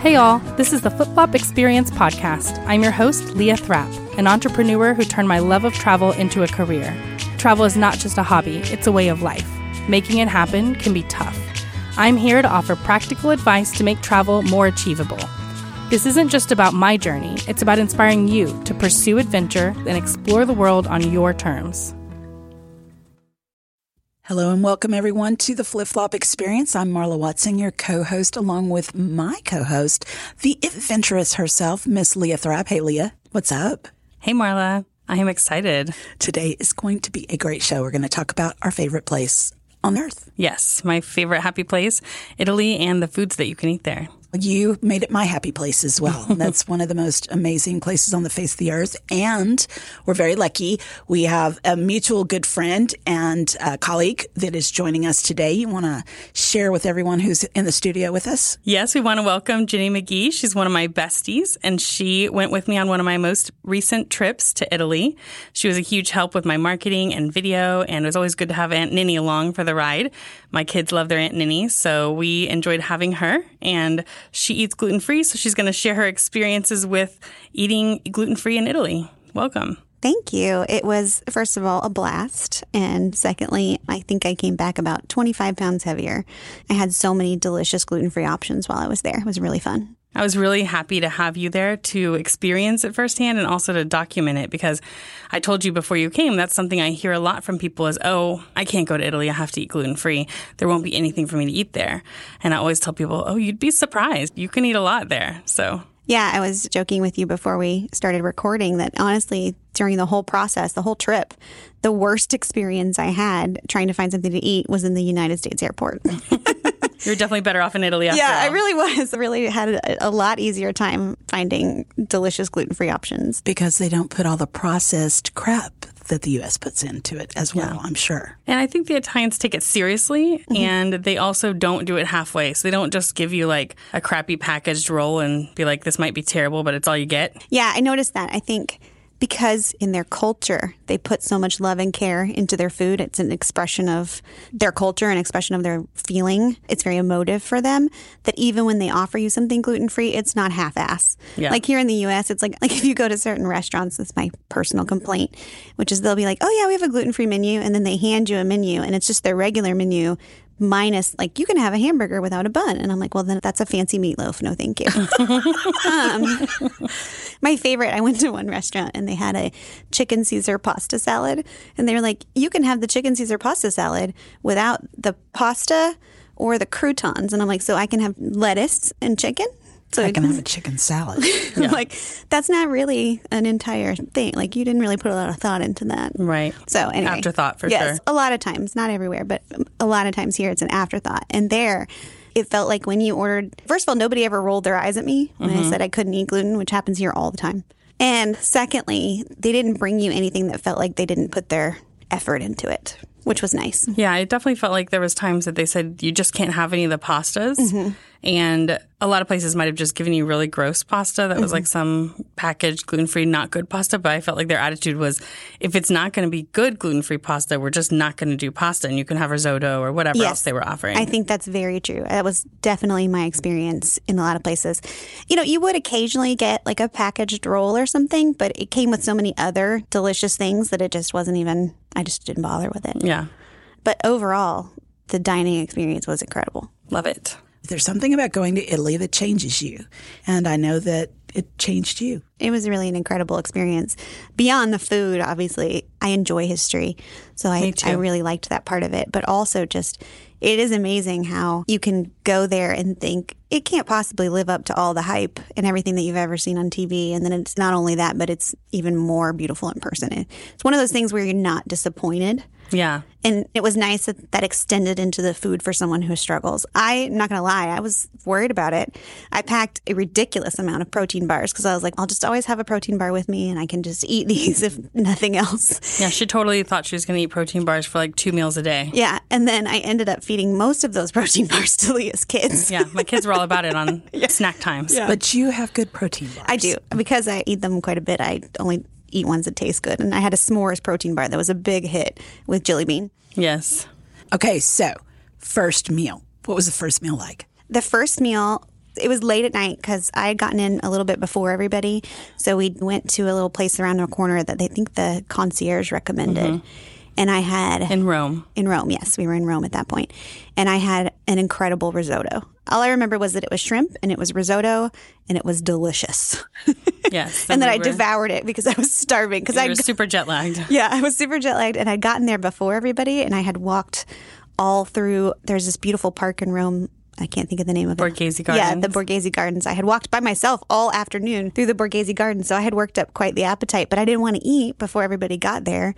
Hey, all, this is the Flip Flop Experience Podcast. I'm your host, Leah Thrapp, an entrepreneur who turned my love of travel into a career. Travel is not just a hobby, it's a way of life. Making it happen can be tough. I'm here to offer practical advice to make travel more achievable. This isn't just about my journey, it's about inspiring you to pursue adventure and explore the world on your terms. Hello and welcome everyone to the Flip Flop Experience. I'm Marla Watson, your co-host, along with my co-host, the adventurous herself, Miss Leah Thrapp. Hey Leah, what's up? Hey Marla, I am excited. Today is going to be a great show. We're going to talk about our favorite place on earth. Yes, my favorite happy place, Italy, and the foods that you can eat there. You made it my happy place as well. That's one of the most amazing places on the face of the earth. And we're very lucky. We have a mutual good friend and colleague that is joining us today. You want to share with everyone who's in the studio with us? Yes, we want to welcome Jenny McGee. She's one of my besties, and she went with me on one of my most recent trips to Italy. She was a huge help with my marketing and video, and it was always good to have Aunt Ninny along for the ride. My kids love their Aunt Ninny, so we enjoyed having her. And she eats gluten free, so she's going to share her experiences with eating gluten free in Italy. Welcome. Thank you. It was, first of all, a blast. And secondly, I think I came back about 25 pounds heavier. I had so many delicious gluten free options while I was there. It was really fun. I was really happy to have you there to experience it firsthand and also to document it because I told you before you came that's something I hear a lot from people is, oh, I can't go to Italy. I have to eat gluten free. There won't be anything for me to eat there. And I always tell people, oh, you'd be surprised. You can eat a lot there. So yeah, I was joking with you before we started recording that honestly, during the whole process, the whole trip, the worst experience I had trying to find something to eat was in the United States airport. You're definitely better off in Italy. yeah, all. I really was. I really had a, a lot easier time finding delicious gluten free options because they don't put all the processed crap that the U.S. puts into it as well, yeah. I'm sure. And I think the Italians take it seriously mm-hmm. and they also don't do it halfway. So they don't just give you like a crappy packaged roll and be like, this might be terrible, but it's all you get. Yeah, I noticed that. I think because in their culture they put so much love and care into their food. It's an expression of their culture, an expression of their feeling. It's very emotive for them that even when they offer you something gluten free, it's not half ass. Yeah. Like here in the US, it's like like if you go to certain restaurants, that's my personal complaint, which is they'll be like, Oh yeah, we have a gluten free menu and then they hand you a menu and it's just their regular menu, minus like you can have a hamburger without a bun. And i'm like well then that's a fancy meatloaf. No thank you. Um, my favorite i went to one restaurant and they had a chicken caesar pasta salad. And they were like you can have the chicken caesar pasta salad without the pasta or the croutons. And i'm like so i can have lettuce and chicken so I can have a chicken salad. yeah. like that's not really an entire thing. Like you didn't really put a lot of thought into that. Right. So anyway, afterthought for yes, sure. a lot of times, not everywhere, but a lot of times here it's an afterthought. And there, it felt like when you ordered. First of all, nobody ever rolled their eyes at me when mm-hmm. I said I couldn't eat gluten, which happens here all the time. And secondly, they didn't bring you anything that felt like they didn't put their effort into it which was nice. Yeah, it definitely felt like there was times that they said you just can't have any of the pastas. Mm-hmm. And a lot of places might have just given you really gross pasta that was mm-hmm. like some packaged gluten free, not good pasta. But I felt like their attitude was if it's not going to be good gluten free pasta, we're just not going to do pasta and you can have risotto or whatever yes, else they were offering. I think that's very true. That was definitely my experience in a lot of places. You know, you would occasionally get like a packaged roll or something, but it came with so many other delicious things that it just wasn't even, I just didn't bother with it. Yeah. But overall, the dining experience was incredible. Love it. There's something about going to Italy that changes you. And I know that it changed you. It was really an incredible experience. Beyond the food, obviously, I enjoy history. So I, I really liked that part of it. But also just it is amazing how you can go there and think it can't possibly live up to all the hype and everything that you've ever seen on TV. And then it's not only that, but it's even more beautiful in person. It's one of those things where you're not disappointed. Yeah. And it was nice that that extended into the food for someone who struggles. I'm not going to lie, I was worried about it. I packed a ridiculous amount of protein bars because I was like, I'll just always have a protein bar with me and I can just eat these if nothing else. Yeah, she totally thought she was going to eat protein bars for like two meals a day. Yeah. And then I ended up feeding most of those protein bars to Leah's kids. yeah. My kids were all about it on yeah. snack times. Yeah. But you have good protein bars. I do. Because I eat them quite a bit, I only eat ones that taste good. And I had a s'mores protein bar that was a big hit with Jelly Bean. Yes. Okay, so first meal. What was the first meal like? The first meal it was late at night because I had gotten in a little bit before everybody. So we went to a little place around the corner that they think the concierge recommended. Mm-hmm. And I had In Rome. in Rome. Yes, we were in Rome at that point, and I had an incredible risotto. All I remember was that it was shrimp and it was risotto and it was delicious. Yes. and then we I were- devoured it because I was starving because I was super jet lagged. yeah, I was super jet lagged and I'd gotten there before everybody and I had walked all through there's this beautiful park in Rome. I can't think of the name of Borghese it. Yeah, Gardens. the Borghese Gardens. I had walked by myself all afternoon through the Borghese Gardens, so I had worked up quite the appetite, but I didn't want to eat before everybody got there.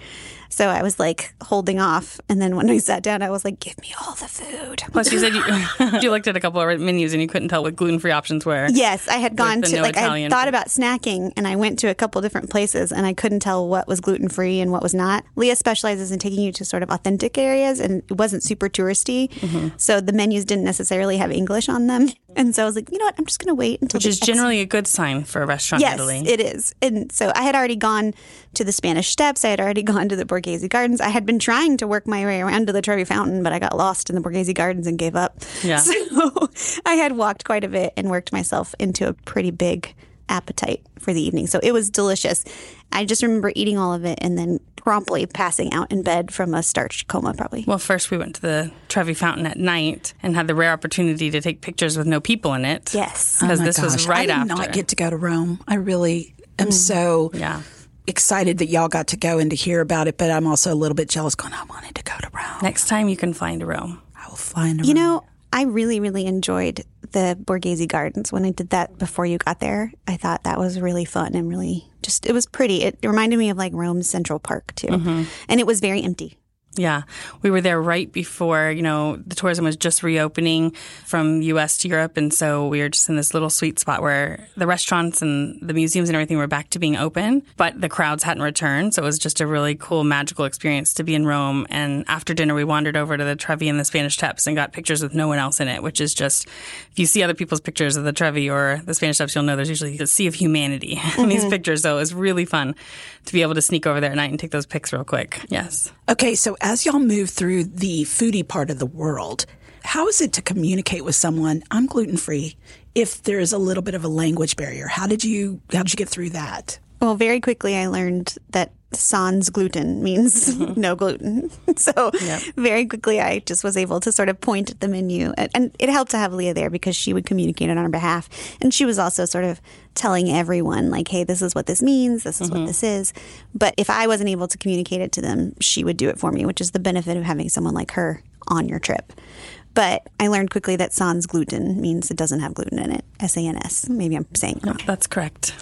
So I was like holding off. And then when I sat down, I was like, give me all the food. Plus, you said you, you looked at a couple of menus and you couldn't tell what gluten free options were. Yes, I had gone to no like I Italian had thought food. about snacking, and I went to a couple different places, and I couldn't tell what was gluten free and what was not. Leah specializes in taking you to sort of authentic areas, and it wasn't super touristy, Mm-hmm. so the menus didn't necessarily have English on them. And so I was like, you know what, I'm just going to wait until Which is ex- generally a good sign for a restaurant Yes, in Italy. it is. And so I had already gone to the Spanish Steps. I had already gone to the Borghese Gardens. I had been trying to work my way around to the Trevi Fountain, but I got lost in the Borghese Gardens and gave up. Yeah. So I had walked quite a bit and worked myself into a pretty big appetite for the evening. So it was delicious. I just remember eating all of it and then promptly passing out in bed from a starch coma, probably. Well, first we went to the Trevi Fountain at night and had the rare opportunity to take pictures with no people in it. Yes. Because Oh my this was gosh, right I did after. not get to go to Rome. I really am mm. so yeah. excited that y'all got to go and to hear about it, but I'm also a little bit jealous going, I wanted to go to Rome. Next time you can find Rome. I will fly into You Rome. know, I really, really enjoyed the Borghese Gardens when I did that before you got there. I thought that was really fun and really just, it was pretty. It reminded me of like Rome's Central Park too. Mm-hmm. And it was very empty. Yeah. We were there right before, you know, the tourism was just reopening from US to Europe. And so we were just in this little sweet spot where the restaurants and the museums and everything were back to being open, but the crowds hadn't returned. So it was just a really cool, magical experience to be in Rome. And after dinner, we wandered over to the Trevi and the Spanish Steps and got pictures with no one else in it, which is just, if you see other people's pictures of the Trevi or the Spanish Steps, you'll know there's usually a sea of humanity in these mm-hmm. pictures. So it was really fun to be able to sneak over there at night and take those pics real quick. Yes. Okay, so as y'all move through the foodie part of the world, how is it to communicate with someone? I'm gluten free. If there is a little bit of a language barrier, how did you how did you get through that? Well, very quickly I learned that sans gluten means mm-hmm. no gluten. so very quickly I just was able to sort of point at the menu. And, it helped to have Leah there because she would communicate it on our behalf. And she was also sort of telling everyone, like, hey, this is what this means, this is what mm-hmm. this is. But if I wasn't able to communicate it to them, she would do it for me, which is the benefit of having someone like her on your trip. But I learned quickly that sans gluten means it doesn't have gluten in it. S A N S. Maybe I'm saying it wrong. That's correct.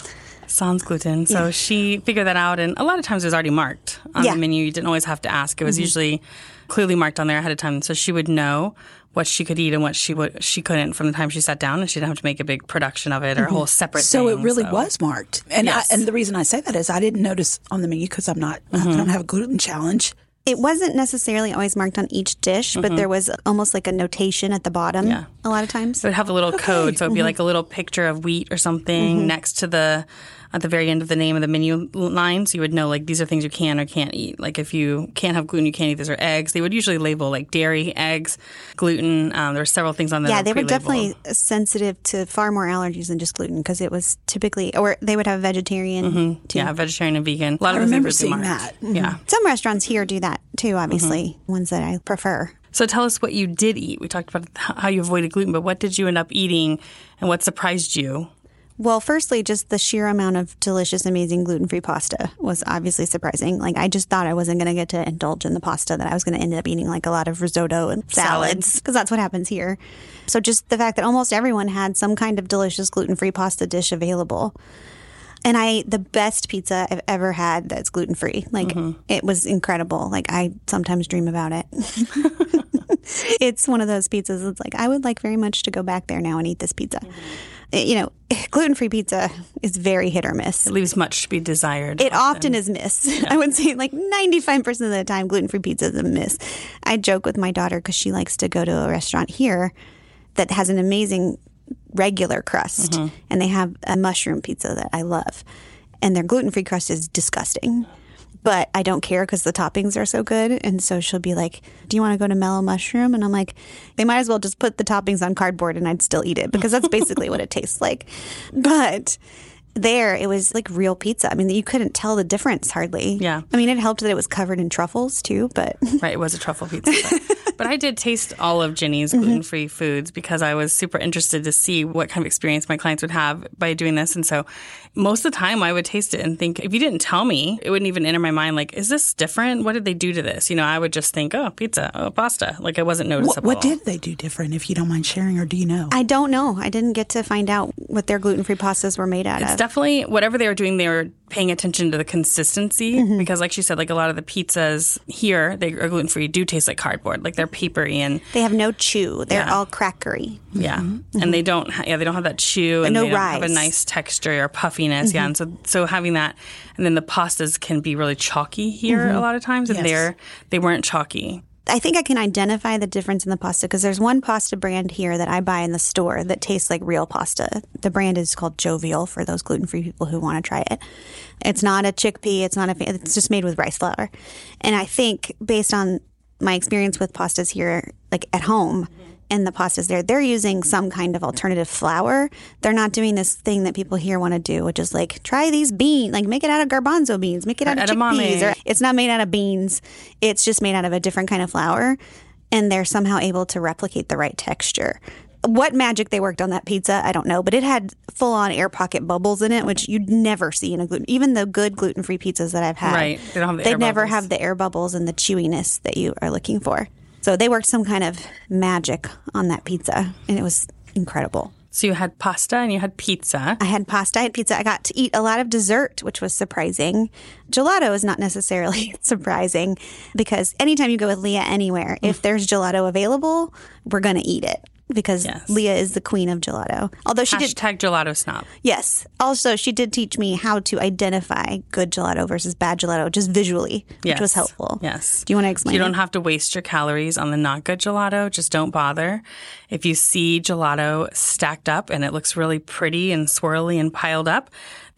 Sans gluten. So she figured that out, and a lot of times it was already marked on Yeah. the menu. You didn't always have to ask. It was mm-hmm. usually clearly marked on there ahead of time, so she would know what she could eat and what she would she couldn't from the time she sat down, and she didn't have to make a big production of it or a whole mm-hmm. separate. Thing. So it really so- was marked, and Yes. I, and the reason I say that is I didn't notice on the menu because I'm not I mm-hmm. don't have a gluten challenge. It wasn't necessarily always marked on each dish, but there was almost like a notation at the bottom Yeah. a lot of times. It'd have a little code. So it'd be like a little picture of wheat or something next to the at the very end of the name of the menu line. So you would know like these are things you can or can't eat. Like if you can't have gluten, you can't eat. These are eggs. They would usually label like dairy, eggs, gluten. Um, there were several things on there. Yeah, they were definitely sensitive to far more allergies than just gluten because it was typically, or they would have vegetarian mm-hmm. too. Yeah, vegetarian and vegan. A lot I of remember things would be seeing marked. that. Yeah. Mm-hmm. Some restaurants here do that too, obviously, mm-hmm. ones that I prefer. So tell us what you did eat. We talked about how you avoided gluten, but what did you end up eating and what surprised you? Well, firstly, just the sheer amount of delicious, amazing gluten free pasta was obviously surprising. Like, I just thought I wasn't going to get to indulge in the pasta, that I was going to end up eating like a lot of risotto and salads, because that's what happens here. So, just the fact that almost everyone had some kind of delicious gluten free pasta dish available. And I, ate the best pizza I've ever had that's gluten free. Like, it was incredible. Like, I sometimes dream about it. it's one of those pizzas that's like, I would like very much to go back there now and eat this pizza. Eh, Eh, you know, gluten free pizza is very hit or miss. It leaves much to be desired. It often is miss. I would say like 95% of the time, gluten free pizza is a miss. I joke with my daughter because she likes to go to a restaurant here that has an amazing regular crust, mm-hmm. and they have a mushroom pizza that I love. And their gluten free crust is disgusting. But I don't care because the toppings are so good. And so she'll be like, Do you want to go to Mellow Mushroom? And I'm like, They might as well just put the toppings on cardboard and I'd still eat it because that's basically what it tastes like. But there, it was like real pizza. I mean, you couldn't tell the difference hardly. Yeah. I mean, it helped that it was covered in truffles too, but Right, it was a truffle pizza. But, but I did taste all of Jenny's mm-hmm. gluten free foods because I was super interested to see what kind of experience my clients would have by doing this. And so most of the time I would taste it and think, if you didn't tell me, it wouldn't even enter my mind, like, is this different? What did they do to this? You know, I would just think, oh, pizza, oh, pasta. Like it wasn't What, noticeable. what did they do different, if you don't mind sharing, or do you know? I don't know. I didn't get to find out what their gluten free pastas were made out It's of. Definitely whatever they were doing, they were paying attention to the consistency Mm-hmm. because, like she said, like a lot of the pizzas here, they are gluten free, do taste like cardboard. Like they're papery and they have no chew. They're Yeah. all crackery. Yeah, mm-hmm. and mm-hmm. they don't. Ha- yeah, they don't have that chew, and no they don't have a nice texture or puffiness. Yeah, and mm-hmm. so so having that, and then the pastas can be really chalky here a lot of times, and Yes. they're they weren't chalky. I think I can identify the difference in the pasta because there's one pasta brand here that I buy in the store that tastes like real pasta. The brand is called Jovial for those gluten free people who want to try it. It's not a chickpea. It's not a. It's just made with rice flour, and I think based on my experience with pastas here, like at home. And the pastas there, they're using mm-hmm. some kind of alternative flour. They're not doing this thing that people here want to do, which is like try these beans, like make it out of garbanzo beans, make it out of edamame. chickpeas, or it's not made out of beans. It's just made out of a different kind of flour. And they're somehow able to replicate the right texture. What magic they worked on that pizza, I don't know, but it had full on air pocket bubbles in it, which you'd never see in a gluten. Even the good gluten free pizzas that I've had, Right. They don't have the they never bubbles. have the air bubbles and the chewiness that you are looking for. So they worked some kind of magic on that pizza, and it was incredible. So you had pasta and you had pizza. I had pasta, I had pizza. I got to eat a lot of dessert, which was surprising. Gelato is not necessarily surprising because anytime you go with Leah anywhere, if mm. there's gelato available, we're going to eat it because Yes. Leah is the queen of gelato. Although she did, Hashtag gelato snob. yes. Also, she did teach me how to identify good gelato versus bad gelato just visually, which Yes. was helpful. Yes. Do you want to explain? You don't it? have to waste your calories on the not good gelato. Just don't bother. If you see gelato stacked up and it looks really pretty and swirly and piled up,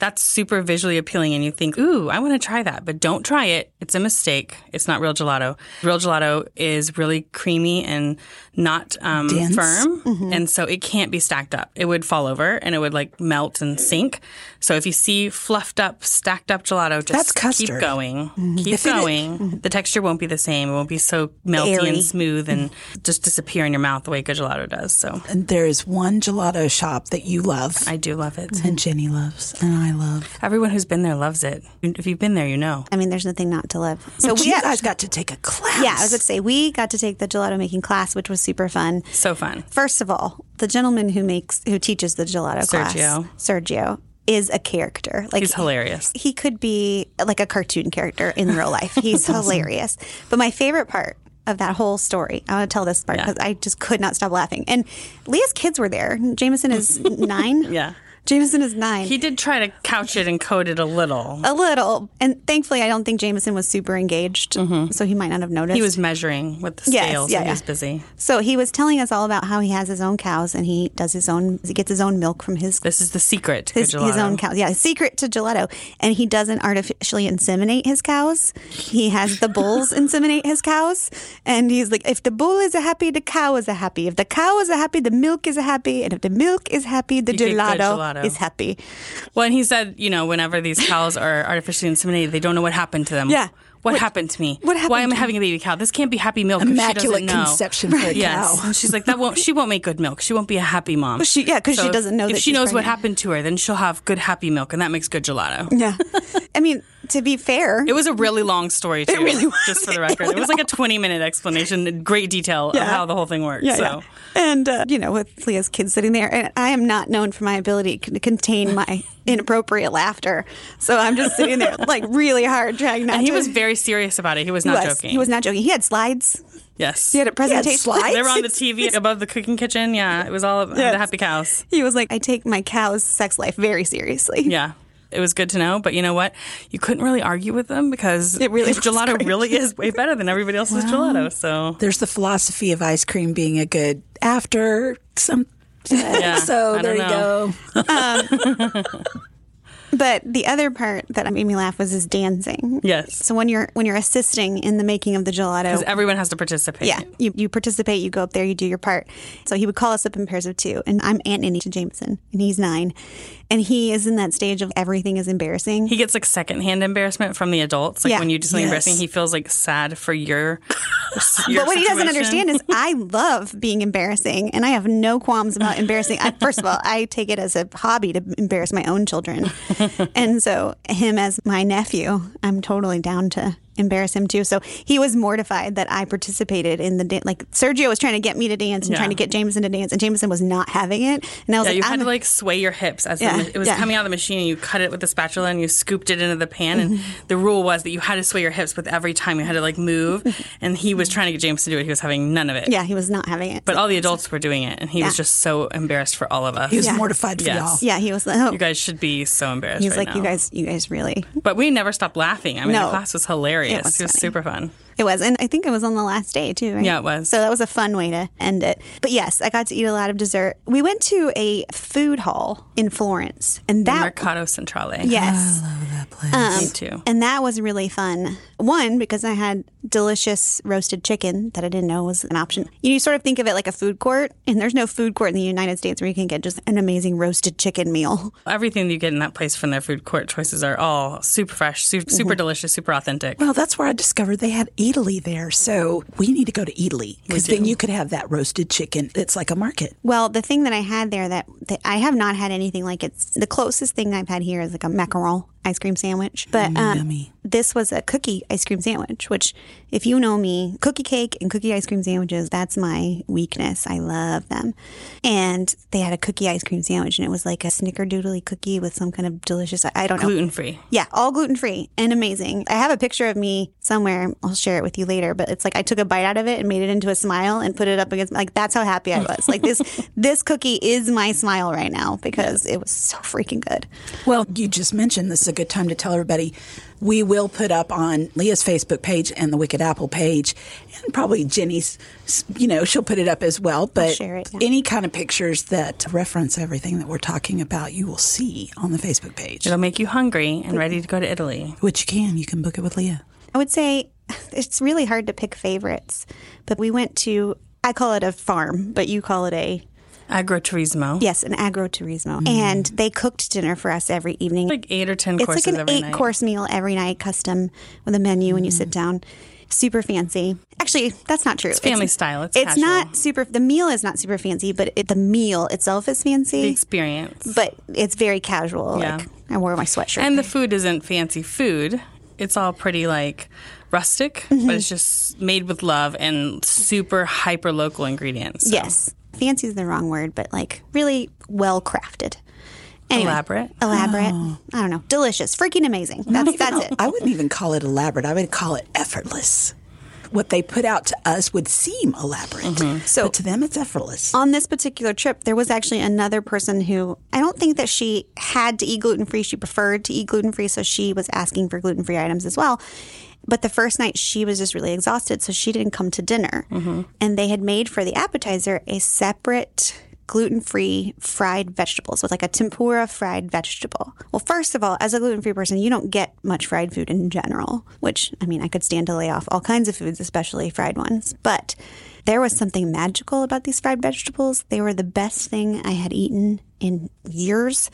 that's super visually appealing and you think, ooh, I want to try that. But don't try it. It's a mistake. It's not real gelato. Real gelato is really creamy and not um, firm. Mm-hmm. And so it can't be stacked up. It would fall over and it would like melt and sink. So if you see fluffed up, stacked up gelato, just That's keep custard. going. Mm-hmm. Keep If it- going. Mm-hmm. The texture won't be the same. It won't be so melty Airy. and smooth and just disappear in your mouth the way good gelato does. So And there is one gelato shop that you love, I do love it. and Jenny loves, and I love. Everyone who's been there loves it. If you've been there, you know. I mean, there's nothing not to love. So So we you guys got to take a class. yeah, I was going to say we got to take the gelato making class, which was super fun. So fun. First of all, the gentleman who makes who teaches the gelato class, Sergio Sergio. Is a character. Like He's hilarious. He could be like a cartoon character in real life. He's hilarious. But my favorite part of that whole story, I want to tell this part Yeah. because I just could not stop laughing. And Leah's kids were there. Jameson is nine. Yeah. Jameson is nine. He did try to couch it and code it a little. a little, and thankfully, I don't think Jameson was super engaged, mm-hmm. so he might not have noticed. He was measuring with the Yes, scales yeah, and he yeah. was busy. So he was telling us all about how he has his own cows and he does his own, he gets his own milk from his This is the secret to his, his own cows. Yeah, secret to gelato. And he doesn't artificially inseminate his cows. He has the bulls inseminate his cows. And he's like, if the bull is a happy, the cow is a happy. If the cow is a happy, the milk is a happy. And if the milk is happy, the You gelato, gelato. is happy. Well, and he said, you know, whenever these cows are artificially inseminated, they don't know what happened to them. Yeah. What, What- happened to me? what happened Why am I having a baby cow? This can't be happy milk. Immaculate know. conception for a Yes, cow. and she's like that won't. She won't make good milk. She won't be a happy mom. Well, she- yeah, 'cause she doesn't know If she knows what happened to her, then she'll have good happy milk, and that makes good gelato. Yeah. I mean, to be fair, It was a really long story too. really was. Just for the It record, it, went was like a twenty-minute explanation, in great detail of how the whole thing works. Yeah, so. yeah. And, uh, you know, with Leah's kids sitting there, and I am not known for my ability to contain my inappropriate laughter. So I'm just sitting there, like, really hard trying not And he to. was very serious about it. He was he not was. joking. He was not joking. He had slides. Yes. He had a presentation. slides? They were on the TV above the cooking kitchen. Yeah, it was all of Yes. the happy cows. He was like, I take my cow's sex life very seriously. Yeah. It was good to know, but you know what? You couldn't really argue with them because It really his gelato great. really is way better than everybody else's gelato. So There's the philosophy of ice cream being a good after some. Yeah, so I there don't you know. go. Um, but the other part that made me laugh was his dancing. Yes. So when you're when you're assisting in the making of the gelato, Because everyone has to participate. yeah, you, you participate, you go up there, you do your part. So he would call us up in pairs of two, and I'm Aunt Ninny to Jameson, and he's nine, and he is in that stage of everything is embarrassing. He gets like secondhand embarrassment from the adults. Like Yeah. when you do something Yes. embarrassing, he feels like sad for your. your but what he doesn't understand is I love being embarrassing and I have no qualms about embarrassing. I, first of all, I take it as a hobby to embarrass my own children. and so, him as my nephew, I'm totally down to embarrass him too. So, he was mortified that I participated in the dance. Like, Sergio was trying to get me to dance and Yeah. trying to get Jameson to dance, and Jameson was not having it. And I was Yeah, like, you had I'm to like sway your hips as Yeah, ma- it was yeah. coming out of the machine. and You cut it with the spatula and you scooped it into the pan. And Mm-hmm. the rule was that you had to sway your hips with every time you had to like move. And he was trying to get James to do it. He was having none of it. yeah, he was not having it. But all the adults were doing it, and he was just so embarrassed for all of us. He was Yeah. mortified for Yes. y'all. yeah, he was like, oh, You guys should be so embarrassed. he was right like, you guys, you guys really But we never stopped laughing. I mean, No. the class was hilarious. It was It was funny. super fun. It was, and I think it was on the last day too. Right? Yeah, it was. So that was a fun way to end it. But yes, I got to eat a lot of dessert. We went to a food hall in Florence, and that Mercato Centrale. yes, I love that place. Um, Me too. and that was really fun. One because I had delicious roasted chicken that I didn't know was an option. You sort of think of it like a food court, and there's no food court in the United States where you can get just an amazing roasted chicken meal. Everything you get in that place from their food court choices are all super fresh, super, Mm-hmm. delicious, super authentic. Well, that's where I discovered they had Italy there. So we need to go to Italy because then you could have that roasted chicken. It's like a market. Well, the thing that I had there that, that I have not had anything like it's the closest thing I've had here is like a macaron ice cream sandwich. But um, this was a cookie ice cream sandwich, which if you know me, cookie cake and cookie ice cream sandwiches, that's my weakness. I love them. And they had a cookie ice cream sandwich and it was like a snickerdoodly cookie with some kind of delicious, I- don't know. Gluten free. Yeah, all gluten free and amazing. I have a picture of me somewhere. I'll share it with you later. But it's like I took a bite out of it and made it into a smile and put it up against. Like that's how happy I was. Like this, this cookie is my smile right now because it was so freaking good. Well, you just mentioned is a good time to tell everybody we will put up on Leah's Facebook page and the Wicked Apple page, and probably Jenny's, you know, she'll put it up as well. But share it, yeah. any kind of pictures that reference everything that we're talking about, you will see on the Facebook page, It'll make you hungry and ready to go to Italy. which you can. You can book it with Leah. I would say it's really hard to pick favorites, but we went to. I call it a farm, but you call it a Agroturismo. yes, an agroturismo, and they cooked dinner for us every evening. Like eight or ten it's courses like an eight night. course meal every night, custom with a menu when you sit down. Super fancy. Actually, that's not true. It's family style. It's it's not super. The meal is not super fancy, but it, the meal itself is fancy. the experience. But it's very casual. Yeah. Like I wore my sweatshirt. And the food isn't fancy food. It's all pretty like rustic, Mm-hmm. but it's just made with love and super hyper local ingredients. So yes, fancy is the wrong word, but like really well crafted. Anyway, Elaborate. Elaborate. I don't know. Delicious. Freaking amazing. That's that's it. I wouldn't even call it elaborate. I would call it effortless. What they put out to us would seem elaborate, Mm-hmm. So- but to them it's effortless. on this particular trip, there was actually another person who I don't think that she had to eat gluten free. She preferred to eat gluten free, so she was asking for gluten free items as well. But the first night, she was just really exhausted, so she didn't come to dinner. Mm-hmm. And they had made for the appetizer a separate gluten free fried vegetables with like a tempura fried vegetable. Well, first of all, as a gluten free person, you don't get much fried food in general, which I mean, I could stand to lay off all kinds of foods, especially fried ones. But there was something magical about these fried vegetables. They were the best thing I had eaten in years.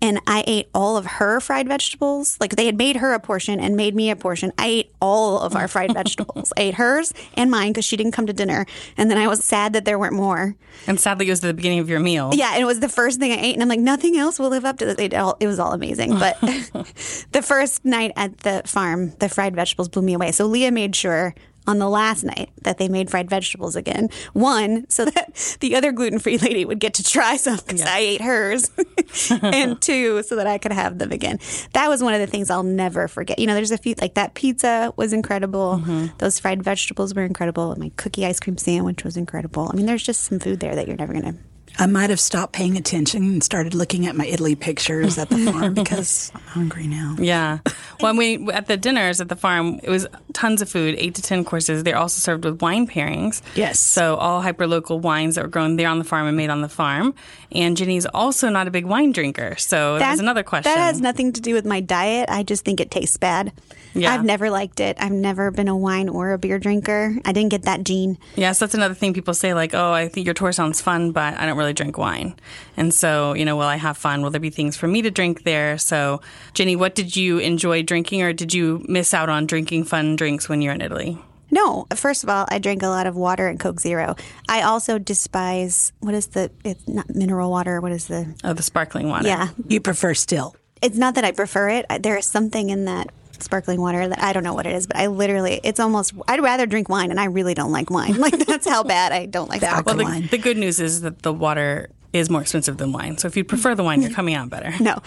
And I ate all of her fried vegetables. Like they had made her a portion and made me a portion. I ate all of our fried vegetables. I ate hers and mine because she didn't come to dinner. And then I was sad that there weren't more. And sadly, it was the beginning of your meal. Yeah, and it was the first thing I ate, and I'm like, nothing else will live up to this. It, all, it was all amazing, but the first night at the farm, the fried vegetables blew me away. So Leah made sure on the last night that they made fried vegetables again. One, so that the other gluten free lady would get to try some because I ate hers, and two, so that I could have them again. That was one of the things I'll never forget. You know, there's a few like that pizza was incredible. Mm-hmm. Those fried vegetables were incredible. My cookie ice cream sandwich was incredible. I mean, there's just some food there that you're never gonna I might have stopped paying attention and started looking at my Italy pictures at the farm because I'm hungry now. Yeah. When we at the dinners at the farm, it was tons of food, eight to ten courses. They're also served with wine pairings. Yes. So all hyper local wines that were grown there on the farm and made on the farm. And Jenny's also not a big wine drinker, so that's another question. That has nothing to do with my diet. I just think it tastes bad. Yeah. I've never liked it. I've never been a wine or a beer drinker. I didn't get that gene. Yes, that's another thing people say, like, oh, I think your tour sounds fun, but I don't really drink wine. And so, you know, will I have fun? Will there be things for me to drink there? So, Jenny, what did you enjoy drinking, or did you miss out on drinking fun drinks when you're in Italy? No, first of all, I drank a lot of water and Coke Zero. I also despise what is the it's not mineral water. What is the Oh, the sparkling water. yeah? You prefer still. It's not that I prefer it. There is something in that sparkling water that I don't know what it is, but I literally it's almost I'd rather drink wine, and I really don't like wine. Like that's how bad I don't like That-. Well, the, wine. the good news is that the water is more expensive than wine. So if you prefer the wine, you're coming out better. No,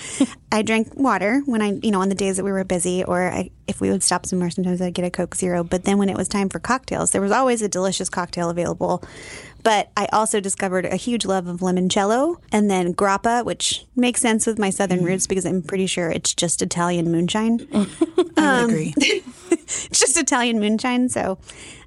I drank water when I, you know, on the days that we were busy, or I, if we would stop somewhere, sometimes I'd get a Coke Zero. But then when it was time for cocktails, there was always a delicious cocktail available. But I also discovered a huge love of limoncello and then grappa, which makes sense with my southern mm. roots because I'm pretty sure it's just Italian moonshine. I would agree. it's just Italian moonshine. So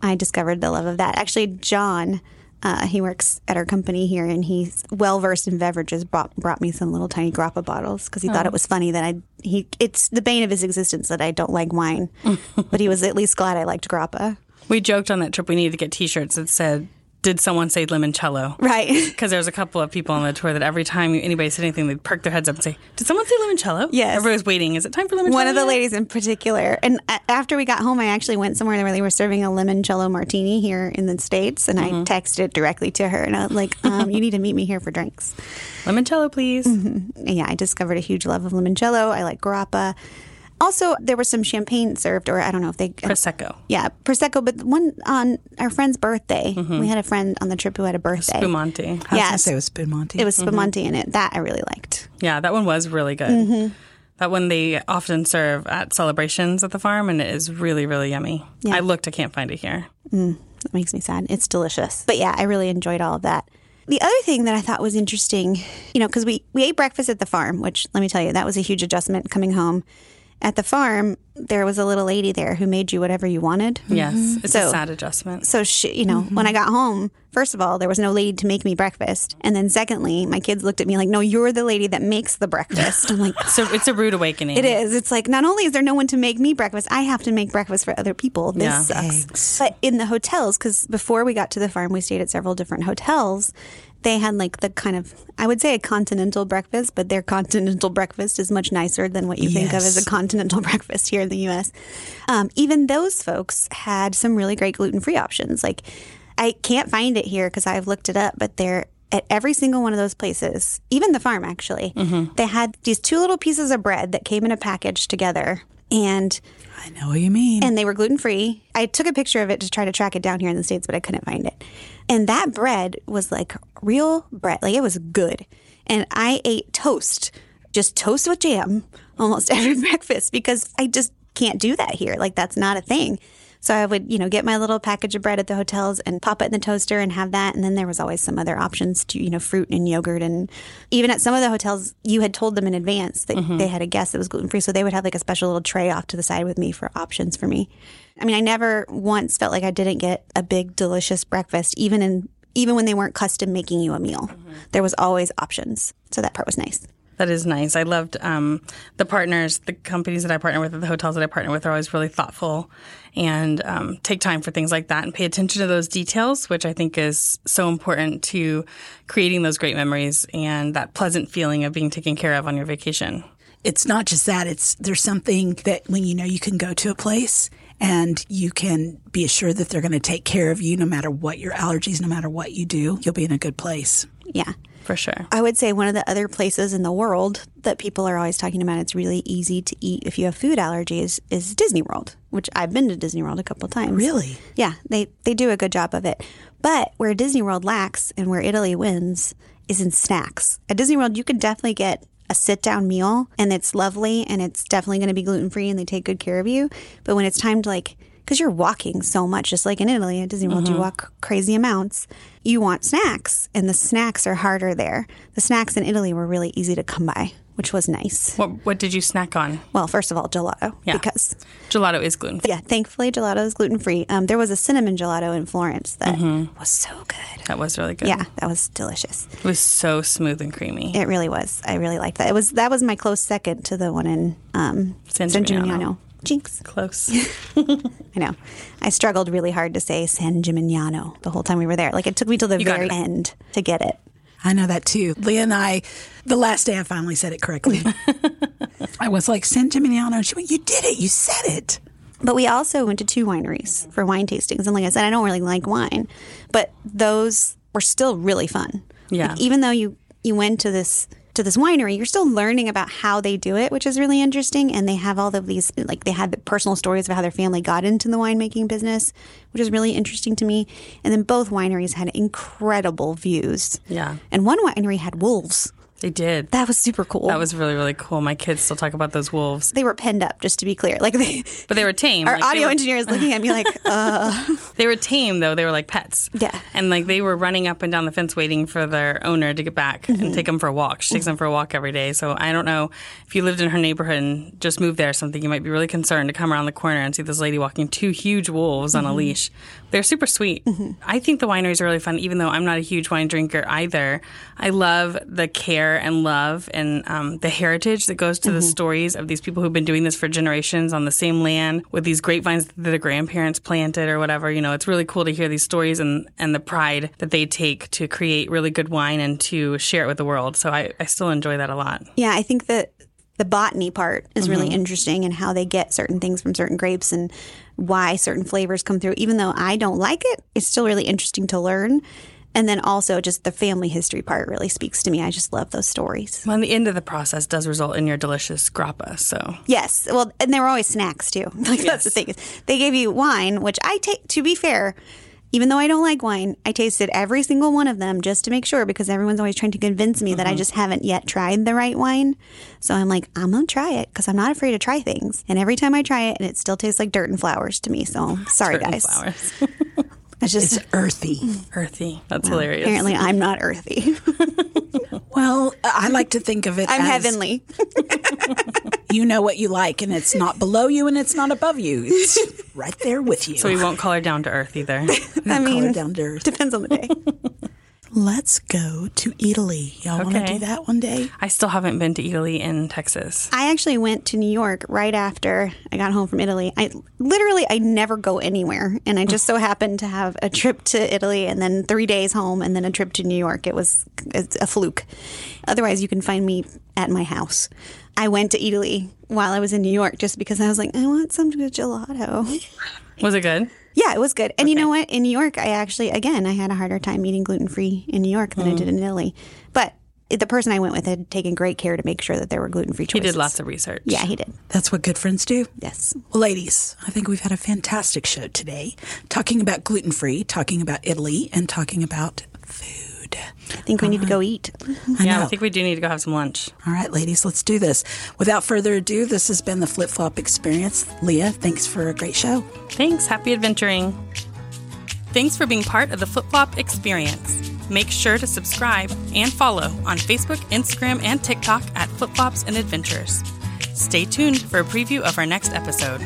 I discovered the love of that. Actually, John, uh, he works at our company here, and he's well versed in beverages. Brought brought me some little tiny grappa bottles because he thought it was funny that I he. It's the bane of his existence that I don't like wine, but he was at least glad I liked grappa. We joked on that trip we needed to get T-shirts that said, "Did someone say limoncello?" Right. Because there was a couple of people on the tour that every time anybody said anything, they'd perk their heads up and say, "Did someone say limoncello?" Yes. Everybody was waiting. Is it time for limoncello? One of the yet?" ladies in particular. And uh, after we got home, I actually went somewhere where they were serving a limoncello martini here in the States. And I mm-hmm. texted it directly to her. And I was like, um, you need to meet me here for drinks. limoncello, please. Mm-hmm. yeah, I discovered a huge love of limoncello. I like grappa. Also, there was some champagne served, or I don't know if they. Uh, prosecco, yeah, prosecco. But one on our friend's birthday, mm-hmm. we had a friend on the trip who had a birthday. Spumante. I Yes. say it was Spumante. It was mm-hmm. spumante in it. That I really liked. Yeah, that one was really good. Mm-hmm. That one they often serve at celebrations at the farm, and it is really, really yummy. Yeah. I looked, I can't find it here. Mm, that makes me sad. It's delicious. But yeah, I really enjoyed all of that. The other thing that I thought was interesting, you know, because we, we ate breakfast at the farm, which let me tell you, that was a huge adjustment coming home. At the farm, there was a little lady there who made you whatever you wanted. Yes, it's a mm-hmm. sad adjustment. So, she, you know, when I mm-hmm. got home, first of all, there was no lady to make me breakfast. And then secondly, my kids looked at me like, no, you're the lady that makes the breakfast. I'm like, So it's a rude awakening. it is. It's like not only is there no one to make me breakfast, I have to make breakfast for other people. This Yeah. sucks. But in the hotels, because before we got to the farm, we stayed at several different hotels. They had like the kind of, I would say a continental breakfast, but their continental breakfast is much nicer than what you think of as a continental breakfast here in the US. Um, even those folks had some really great gluten free options. Like, I can't find it here because I've looked it up, but they're at every single one of those places, even the farm actually, they had these two little pieces of bread that came in a package together. And I know what you mean. and they were gluten free. I took a picture of it to try to track it down here in the States, but I couldn't find it. And that bread was like real bread. Like it was good. And I ate toast, just toast with jam almost every breakfast because I just can't do that here. Like that's not a thing. So I would, you know, get my little package of bread at the hotels and pop it in the toaster and have that. And then there was always some other options to, you know, fruit and yogurt. And even at some of the hotels, you had told them in advance that mm-hmm. they had a guest that was gluten free. So they would have like a special little tray off to the side with me for options for me. I mean, I never once felt like I didn't get a big, delicious breakfast, even in, even when they weren't custom making you a meal. Mm-hmm. There was always options. So that part was nice. That is nice. I loved um, the partners, the companies that I partner with, the hotels that I partner with are always really thoughtful and um, take time for things like that and pay attention to those details, which I think is so important to creating those great memories and that pleasant feeling of being taken care of on your vacation. it's not just that it's there's something that when you know you can go to a place and you can be assured that they're going to take care of you no matter what your allergies no matter what you do you'll be in a good place Yeah. For sure. I would say one of the other places in the world that people are always talking about it's really easy to eat if you have food allergies is Disney World, which I've been to Disney World a couple times. Really? Yeah, they they do a good job of it. But where Disney World lacks and where Italy wins is in snacks. At Disney World you can definitely get a sit down meal and it's lovely and it's definitely going to be gluten free and they take good care of you. But when it's time to like because you're walking so much, just like in Italy at Disney World, you walk crazy amounts. You want snacks, and the snacks are harder there. The snacks in Italy were really easy to come by, which was nice. What what did you snack on? Well, first of all, gelato Yeah. because Gelato is gluten free. yeah, thankfully gelato is gluten free. Um, there was a cinnamon gelato in Florence that Mm-hmm. was so good. That was really good. Yeah, that was delicious. It was so smooth and creamy. It really was. I really liked that. It was that was my close second to the one in um, San San Gimignano. Gimignano. Jinx. Close. I know. I struggled really hard to say San Gimignano the whole time we were there. Like it took me till the got very end to get it. I know that too. Leah and I, the last day I finally said it correctly. I was like, San Gimignano. And She went, You did it. You said it. But we also went to two wineries for wine tastings. And like I said, I don't really like wine, but those were still really fun. Yeah. Like, even though you, you went to this to this winery, you're still learning about how they do it, which is really interesting. And they have all of these, like they had the personal stories of how their family got into the winemaking business, which is really interesting to me. And then both wineries had incredible views. Yeah. And one winery had wolves. They did. That was super cool. That was really, really cool. My kids still talk about those wolves. they were penned up, just to be clear. Like they, But they were tame. our Like, audio were- engineer is looking at me like, uh, They were tame though. They were like pets. Yeah. And like they were running up and down the fence waiting for their owner to get back Mm-hmm. and take them for a walk. She takes them for a walk every day. So I don't know if you lived in her neighborhood and just moved there or something, you might be really concerned to come around the corner and see this lady walking two huge wolves on a Mm-hmm. leash. They're super sweet. I think the wineries are really fun, even though I'm not a huge wine drinker either. I love the care and love and um, the heritage that goes to Mm-hmm. the stories of these people who've been doing this for generations on the same land with these grapevines that their grandparents planted or whatever. You know, it's really cool to hear these stories and, and the pride that they take to create really good wine and to share it with the world. So I, I still enjoy that a lot. Yeah, I think that the botany part is really Mm-hmm. interesting and how they get certain things from certain grapes and why certain flavors come through. Even though I don't like it, it's still really interesting to learn. And then also just the family history part really speaks to me. I just love those stories. Well, and the end of the process does result in your delicious grappa. So Yes. Well, and there were always snacks too. Like that's the thing. They gave you wine, which I take to be fair, even though I don't like wine, I tasted every single one of them just to make sure because everyone's always trying to convince me that I mm-hmm. just haven't yet tried the right wine. So I'm like, I'm going to try it because I'm not afraid to try things. And every time I try it, and it still tastes like dirt and flowers to me. So sorry, Dirt guys. flowers. It's just It's earthy. Earthy. That's hilarious. apparently I'm not earthy. Well, I like to think of it I'm as heavenly. You know what you like, and it's not below you and it's not above you. It's right there with you. So we won't call her down to earth either. I Call her mean, down to earth. depends on the day. Let's go to Italy. Y'all want to do that one day? I still haven't been to Italy in Texas. I actually went to New York right after I got home from Italy. I literally I never go anywhere, and I just so happened to have a trip to Italy and then three days home and then a trip to New York. It was a fluke. Otherwise, you can find me at my house. I went to Italy while I was in New York just because I was like, I want some good gelato. Was it good? Yeah, it was good. And you know what? In New York, I actually, again, I had a harder time eating gluten free in New York than I did mm. in Italy. But the person I went with had taken great care to make sure that there were gluten free choices. He did lots of research. Yeah, he did. That's what good friends do. Yes. Well, ladies, I think we've had a fantastic show today, talking about gluten free, talking about Italy, and talking about food. I think we need to go uh-huh. eat. Mm-hmm. I Yeah, know. I think we do need to go have some lunch. All right, ladies, let's do this. Without further ado, this has been the Flip Flop Experience. Leah, thanks for a great show. Thanks. Happy adventuring. Thanks for being part of the Flip Flop experience. Make sure to subscribe and follow on Facebook, Instagram, and TikTok at Flip Flops and Adventures. Stay tuned for a preview of our next episode.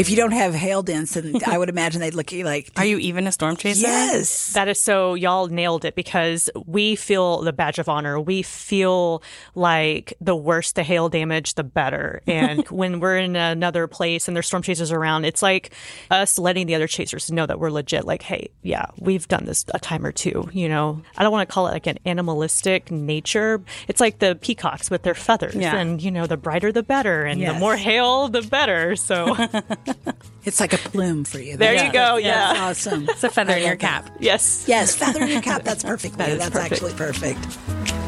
If you don't have hail dents, then I would imagine they'd look at you like, Are you even a storm chaser? yes. That is so y'all nailed it because we feel the badge of honor. We feel like the worse the hail damage, the better. And when we're in another place and there's storm chasers around, it's like us letting the other chasers know that we're legit. Like, hey, yeah, we've done this a time or two. You know, I don't want to call it like an animalistic nature. It's like the peacocks with their feathers, Yeah. and you know, the brighter the better, and Yes. the more hail, the better. So, It's like a plume for you. There you go, That's yeah. awesome. It's a feather in your cap. yes. yes, feather in your cap. That's perfect. Is That's perfect. actually perfect.